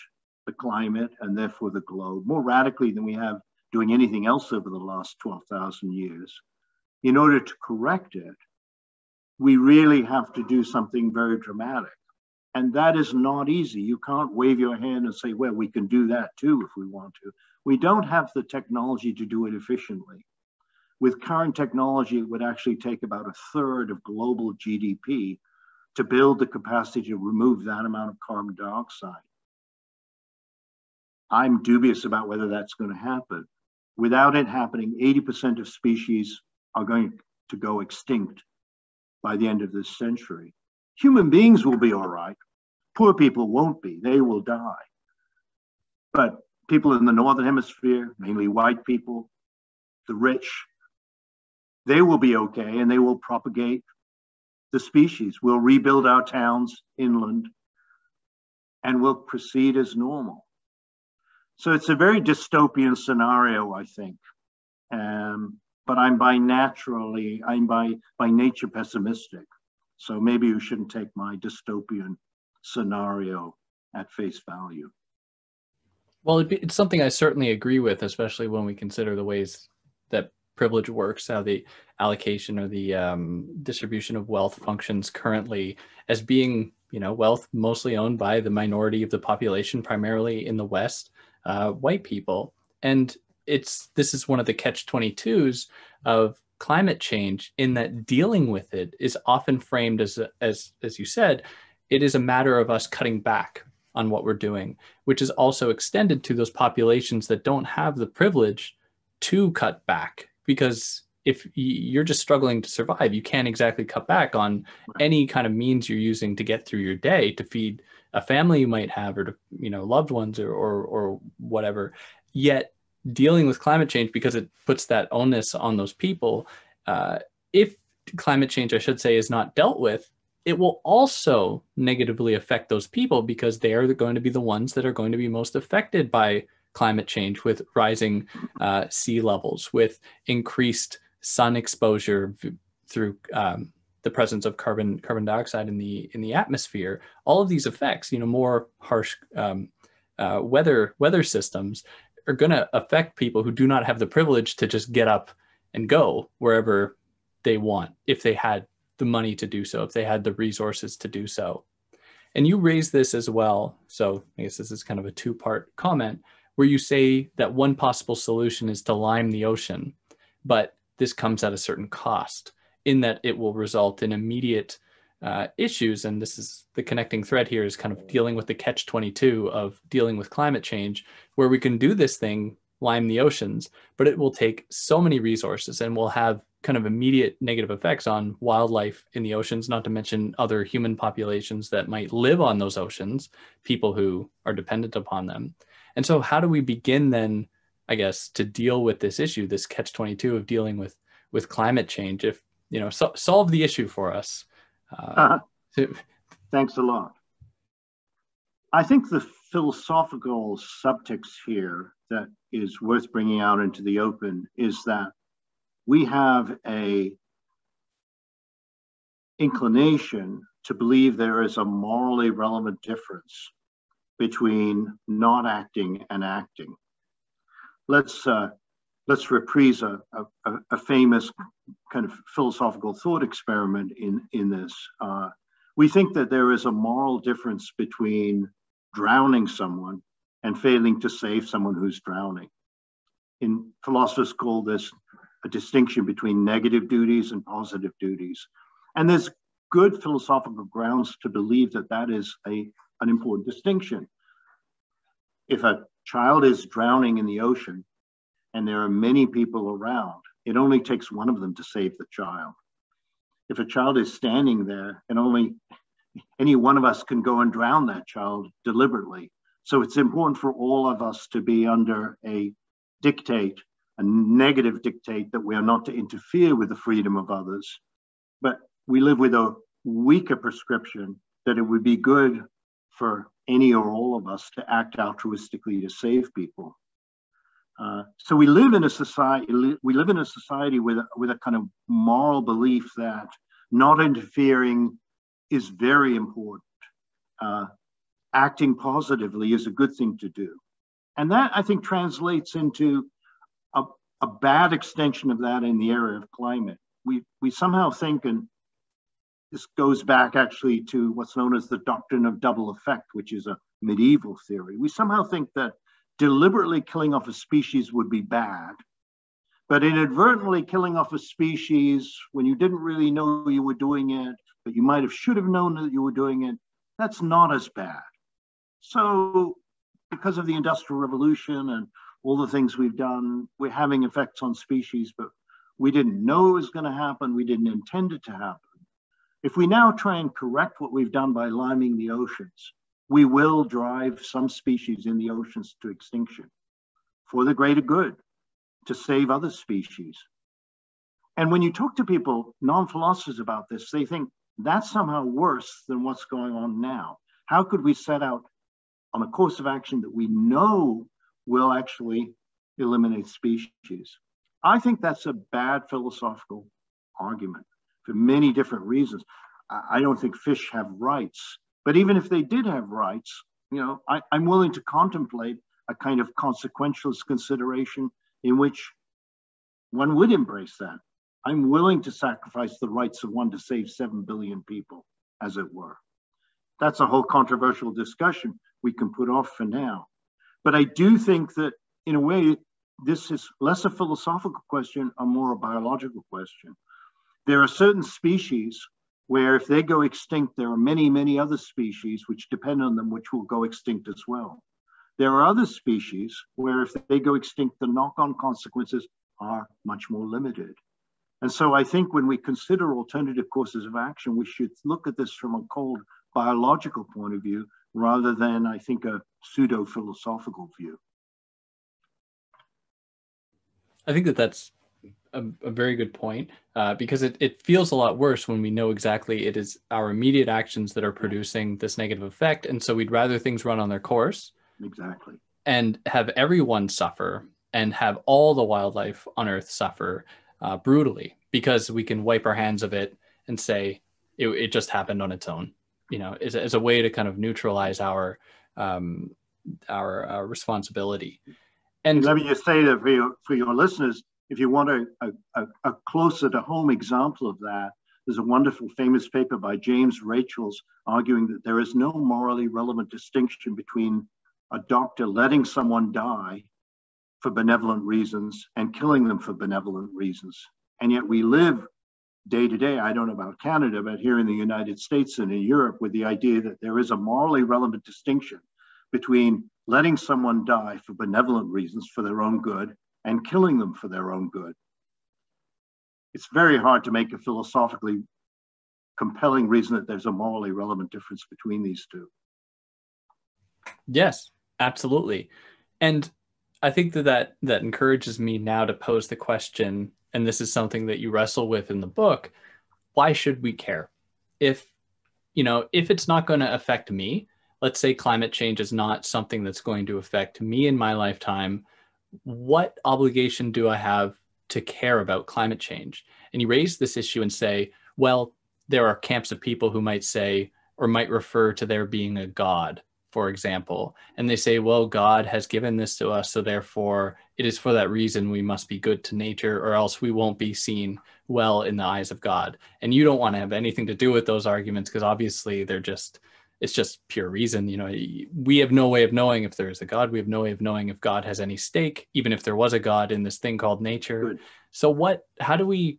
the climate and therefore the globe more radically than we have doing anything else over the last 12,000 years, in order to correct it, we really have to do something very dramatic. And that is not easy. You can't wave your hand and say, well, we can do that too if we want to. We don't have the technology to do it efficiently. With current technology, it would actually take about a third of global GDP to build the capacity to remove that amount of carbon dioxide. I'm dubious about whether that's going to happen. Without it happening, 80% of species are going to go extinct by the end of this century. Human beings will be all right. Poor people won't be, they will die. But people in the Northern Hemisphere, mainly white people, the rich, they will be okay and they will propagate the species. We'll rebuild our towns inland and we'll proceed as normal. So it's a very dystopian scenario, I think. Um, but I'm by naturally, I'm by by nature pessimistic. So maybe you shouldn't take my dystopian scenario at face value. Well, it's something I certainly agree with, especially when we consider the ways that privilege works, how the allocation or the um, distribution of wealth functions currently as being, you know, wealth mostly owned by the minority of the population, primarily in the West, uh, white people. And it's this is one of the catch 22s of climate change in that dealing with it is often framed as as as you said it is a matter of us cutting back on what we're doing which is also extended to those populations that don't have the privilege to cut back. Because if you're just struggling to survive you can't exactly cut back on any kind of means you're using to get through your day to feed a family you might have or to you know loved ones or or, or whatever. Yet dealing with climate change because it puts that onus on those people uh, if climate change i should say is not dealt with it will also negatively affect those people because they are going to be the ones that are going to be most affected by climate change with rising uh, sea levels with increased sun exposure through um, the presence of carbon carbon dioxide in the in the atmosphere, all of these effects, you know, more harsh um, uh, weather weather systems are going to affect people who do not have the privilege to just get up and go wherever they want if they had the money to do so, if they had the resources to do so. And you raise this as well. So I guess this is kind of a two part comment where you say that one possible solution is to lime the ocean, but this comes at a certain cost in that it will result in immediate uh, issues. And this is the connecting thread here is kind of dealing with the catch 22 of dealing with climate change, where we can do this thing lime the oceans, but it will take so many resources and will have kind of immediate negative effects on wildlife in the oceans, not to mention other human populations that might live on those oceans, people who are dependent upon them. And so, how do we begin then, I guess, to deal with this issue, this catch 22 of dealing with, with climate change? If, you know, so, solve the issue for us. Uh, uh-huh. Thanks a lot. I think the philosophical subtext here that is worth bringing out into the open is that we have a inclination to believe there is a morally relevant difference between not acting and acting. Let's uh, let's reprise a, a, a, famous kind of philosophical thought experiment in in this. Uh, we think that there is a moral difference between drowning someone and failing to save someone who's drowning. In philosophers call this a distinction between negative duties and positive duties. And there's good philosophical grounds to believe that that is a, an important distinction. If a child is drowning in the ocean and there are many people around, it only takes one of them to save the child. If a child is standing there and only any one of us can go and drown that child deliberately. So it's important for all of us to be under a dictate a negative dictate that we are not to interfere with the freedom of others, but we live with a weaker prescription that it would be good for any or all of us to act altruistically to save people. Uh, so we live in a society. We live in a society with with a kind of moral belief that not interfering is very important. Uh, acting positively is a good thing to do, and that I think translates into a, a bad extension of that in the area of climate. We, we somehow think, and this goes back actually to what's known as the doctrine of double effect, which is a medieval theory. We somehow think that deliberately killing off a species would be bad, but inadvertently killing off a species when you didn't really know you were doing it, but you might have should have known that you were doing it, that's not as bad. So because of the Industrial Revolution and all the things we've done, we're having effects on species, but we didn't know it was going to happen. We didn't intend it to happen. If we now try and correct what we've done by liming the oceans, we will drive some species in the oceans to extinction for the greater good, to save other species. And when you talk to people, non philosophers, about this, they think that's somehow worse than what's going on now. How could we set out on a course of action that we know will actually eliminate species. I think that's a bad philosophical argument for many different reasons. I don't think fish have rights, but even if they did have rights, you know, I, am willing to contemplate a kind of consequentialist consideration in which one would embrace that. I'm willing to sacrifice the rights of one to save 7 billion people, as it were. That's a whole controversial discussion we can put off for now. But I do think that, in a way, this is less a philosophical question, a more a biological question. There are certain species where, if they go extinct, there are many, many other species which depend on them, which will go extinct as well. There are other species where, if they go extinct, the knock on consequences are much more limited. And so I think when we consider alternative courses of action, we should look at this from a cold biological point of view rather than, I think, a pseudo philosophical view. I think that that's a, a very good point uh, because it, it feels a lot worse when we know exactly it is our immediate actions that are producing this negative effect. And so we'd rather things run on their course. Exactly. And have everyone suffer and have all the wildlife on Earth suffer uh, brutally because we can wipe our hands of it and say it, it just happened on its own you know, as, as a way to kind of neutralize our um, our, our responsibility. And let me just say that for your, for your listeners, if you want a, a, a closer to home example of that, there's a wonderful famous paper by James Rachels arguing that there is no morally relevant distinction between a doctor letting someone die for benevolent reasons and killing them for benevolent reasons. And yet we live day to day, I don't know about Canada, but here in the United States and in Europe, with the idea that there is a morally relevant distinction between letting someone die for benevolent reasons for their own good and killing them for their own good. It's very hard to make a philosophically compelling reason that there's a morally relevant difference between these two. Yes, absolutely. And I think that, that that encourages me now to pose the question, and this is something that you wrestle with in the book, why should we care? If you know, if it's not going to affect me, let's say climate change is not something that's going to affect me in my lifetime, what obligation do I have to care about climate change? And you raise this issue and say, well, there are camps of people who might say or might refer to there being a God for example, and they say, well, God has given this to us, so therefore it is for that reason we must be good to nature, or else we won't be seen well in the eyes of God. And you don't want to have anything to do with those arguments because obviously they're just it's just pure reason you know we have no way of knowing if there is a god we have no way of knowing if god has any stake even if there was a god in this thing called nature Good. so what how do we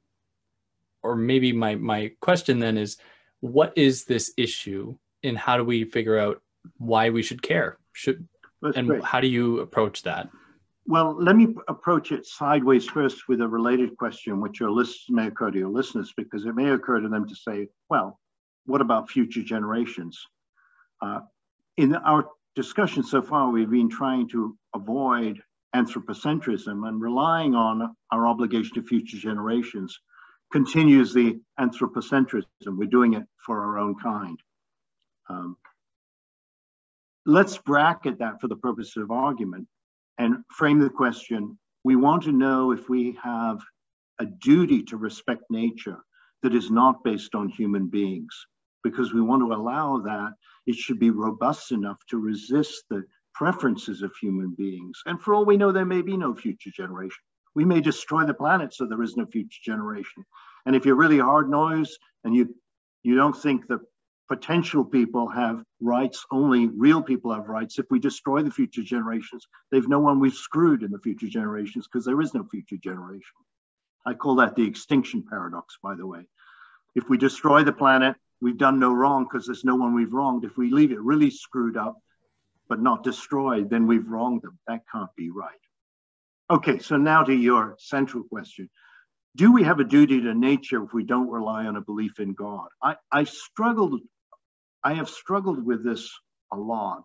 or maybe my my question then is what is this issue and how do we figure out why we should care. Should That's and great. how do you approach that? Well, let me approach it sideways first with a related question, which your listeners may occur to your listeners, because it may occur to them to say, well, what about future generations? Uh, in our discussion so far, we've been trying to avoid anthropocentrism and relying on our obligation to future generations continues the anthropocentrism. We're doing it for our own kind. Um, let's bracket that for the purpose of argument and frame the question. We want to know if we have a duty to respect nature that is not based on human beings, because we want to allow that it should be robust enough to resist the preferences of human beings. And for all we know, there may be no future generation. We may destroy the planet so there is no future generation. And if you're really hard nosed and you you don't think that potential people have rights, only real people have rights. If we destroy the future generations, they've no one we've screwed in the future generations because there is no future generation. I call that the extinction paradox, by the way. If we destroy the planet, we've done no wrong because there's no one we've wronged. If we leave it really screwed up, but not destroyed, then we've wronged them. That can't be right. Okay, so now to your central question do we have a duty to nature if we don't rely on a belief in God? I, I struggled I have struggled with this a lot,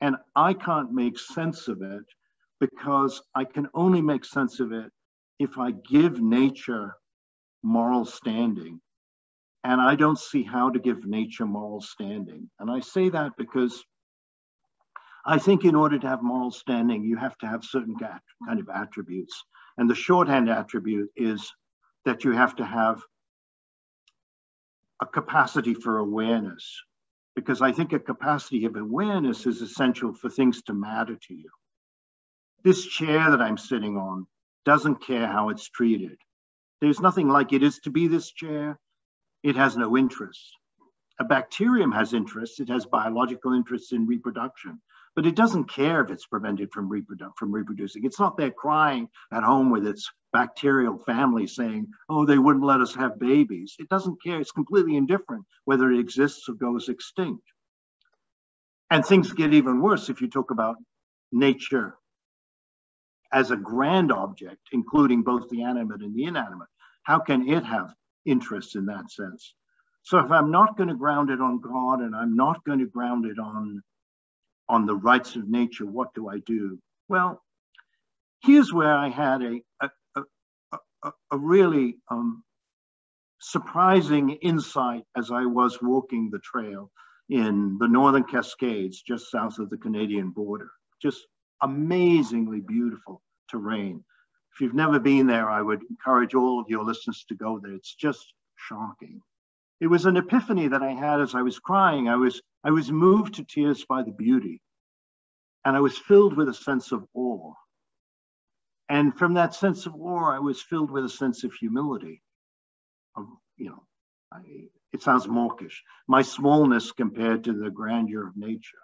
and I can't make sense of it because I can only make sense of it if I give nature moral standing. And I don't see how to give nature moral standing. And I say that because I think in order to have moral standing, you have to have certain kind of attributes. And the shorthand attribute is that you have to have a capacity for awareness because I think a capacity of awareness is essential for things to matter to you. This chair that I'm sitting on doesn't care how it's treated. There's nothing like it is to be this chair. It has no interest. A bacterium has interest. It has biological interests in reproduction but it doesn't care if it's prevented from, reprodu- from reproducing. It's not there crying at home with its bacterial family saying, oh, they wouldn't let us have babies. It doesn't care. It's completely indifferent whether it exists or goes extinct. And things get even worse if you talk about nature as a grand object, including both the animate and the inanimate. How can it have interest in that sense? So if I'm not going to ground it on God and I'm not going to ground it on on the rights of nature, what do I do? Well, here's where I had a, a, a, a, a really um, surprising insight as I was walking the trail in the Northern Cascades, just south of the Canadian border. Just amazingly beautiful terrain. If you've never been there, I would encourage all of your listeners to go there. It's just shocking. It was an epiphany that I had as I was crying. I was, I was moved to tears by the beauty. And I was filled with a sense of awe. And from that sense of awe, I was filled with a sense of humility. Of, you know, I, it sounds mawkish, my smallness compared to the grandeur of nature.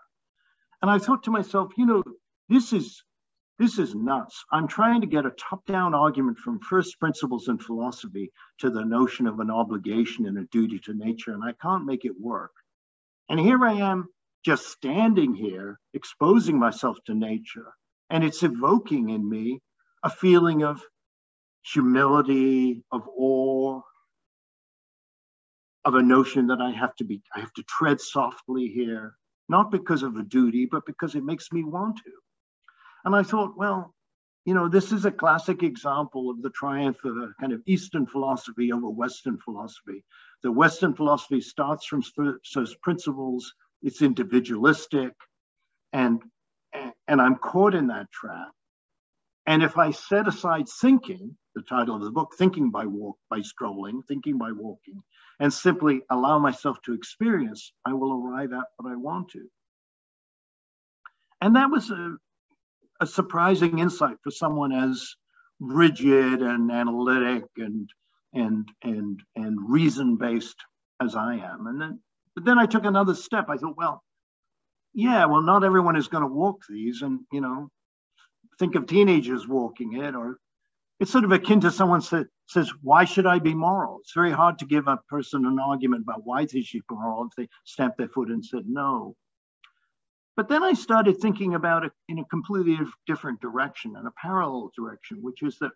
And I thought to myself, you know, this is this is nuts. I'm trying to get a top down argument from first principles in philosophy to the notion of an obligation and a duty to nature, and I can't make it work. And here I am just standing here, exposing myself to nature, and it's evoking in me a feeling of humility, of awe, of a notion that I have to be, I have to tread softly here, not because of a duty, but because it makes me want to. And I thought, well, you know, this is a classic example of the triumph of a kind of Eastern philosophy over Western philosophy. The Western philosophy starts from first principles, it's individualistic, and, and I'm caught in that trap. And if I set aside thinking, the title of the book, Thinking by Walk, by Strolling, Thinking by Walking, and simply allow myself to experience, I will arrive at what I want to. And that was a, a surprising insight for someone as rigid and analytic and and and and reason based as I am. And then but then I took another step. I thought, well, yeah, well, not everyone is going to walk these, and you know, think of teenagers walking it, or it's sort of akin to someone says, why should I be moral? It's very hard to give a person an argument about why they should be moral if they stamp their foot and said no. But then I started thinking about it in a completely different direction and a parallel direction, which is that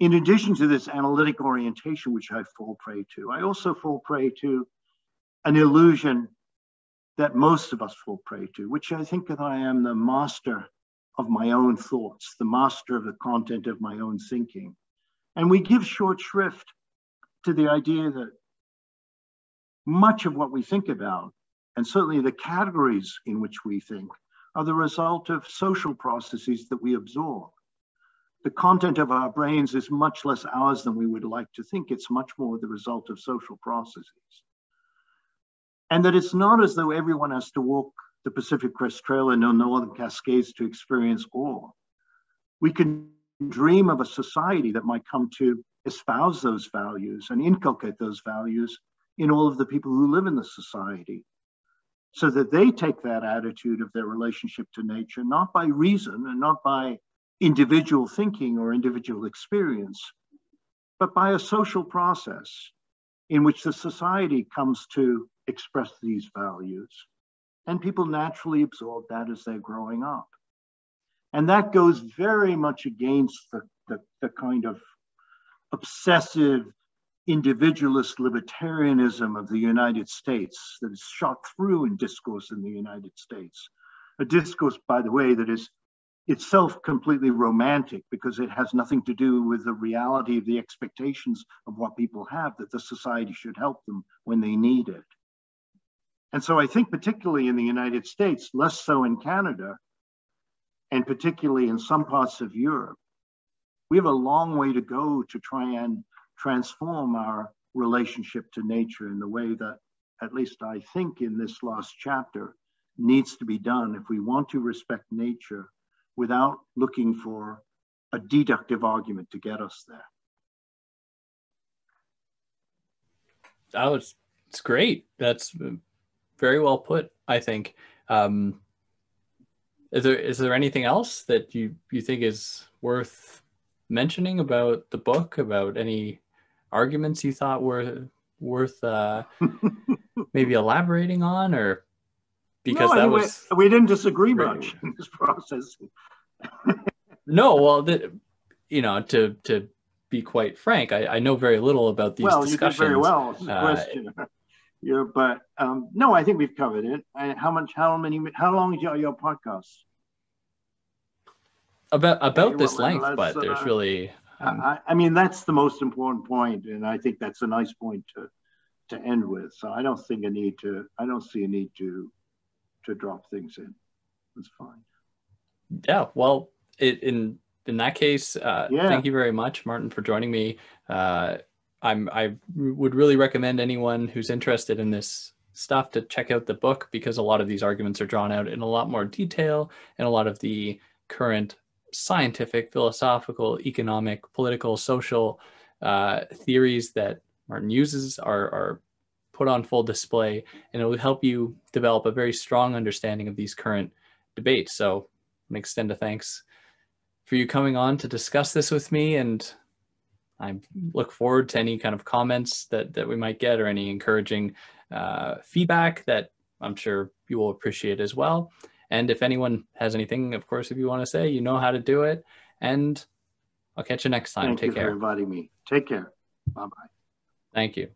in addition to this analytic orientation, which I fall prey to, I also fall prey to an illusion that most of us fall prey to, which I think that I am the master of my own thoughts, the master of the content of my own thinking. And we give short shrift to the idea that much of what we think about, and certainly the categories in which we think, are the result of social processes that we absorb. The content of our brains is much less ours than we would like to think. It's much more the result of social processes. And that it's not as though everyone has to walk the Pacific Crest Trail and the Northern Cascades to experience awe. We can dream of a society that might come to espouse those values and inculcate those values in all of the people who live in the society so that they take that attitude of their relationship to nature not by reason and not by individual thinking or individual experience, but by a social process in which the society comes to express these values and people naturally absorb that as they're growing up. And that goes very much against the, the, the kind of obsessive individualist libertarianism of the United States that is shot through in discourse in the United States. A discourse, by the way, that is itself completely romantic because it has nothing to do with the reality of the expectations of what people have that the society should help them when they need it. And so I think, particularly in the United States, less so in Canada, and particularly in some parts of Europe, we have a long way to go to try and transform our relationship to nature in the way that, at least I think in this last chapter, needs to be done if we want to respect nature without looking for a deductive argument to get us there. That was it's great. That's very well put. I think. Um, is there is there anything else that you you think is worth mentioning about the book? About any arguments you thought were worth uh, maybe elaborating on, or because no, that was we, didn't disagree much in this process. no, well, the, you know, to to be quite frank, I, I know very little about these well, discussions. Well, you did very well. Uh, question. Yeah, but um, no, I think we've covered it. how much? How many? How long is your, your podcast? About about this length, but uh, there's really. I, I, mean, that's the most important point, and I think that's a nice point to to end with. So I don't think a need to. I don't see a need to to drop things in. That's fine. Yeah. Well, it, in in that case, uh, yeah. thank you very much, Martin, for joining me. Uh, I'm I would really recommend anyone who's interested in this stuff to check out the book because a lot of these arguments are drawn out in a lot more detail and a lot of the current scientific, philosophical, economic, political, social uh, theories that Martin uses are, are put on full display and it will help you develop a very strong understanding of these current debates. So I extend a thanks for you coming on to discuss this with me and I look forward to any kind of comments that that we might get or any encouraging uh, feedback that I'm sure you will appreciate as well. And if anyone has anything, of course, if you want to say, you know how to do it. And I'll catch you next time. Thank Take you care. for inviting me. Take care. Bye bye. Thank you.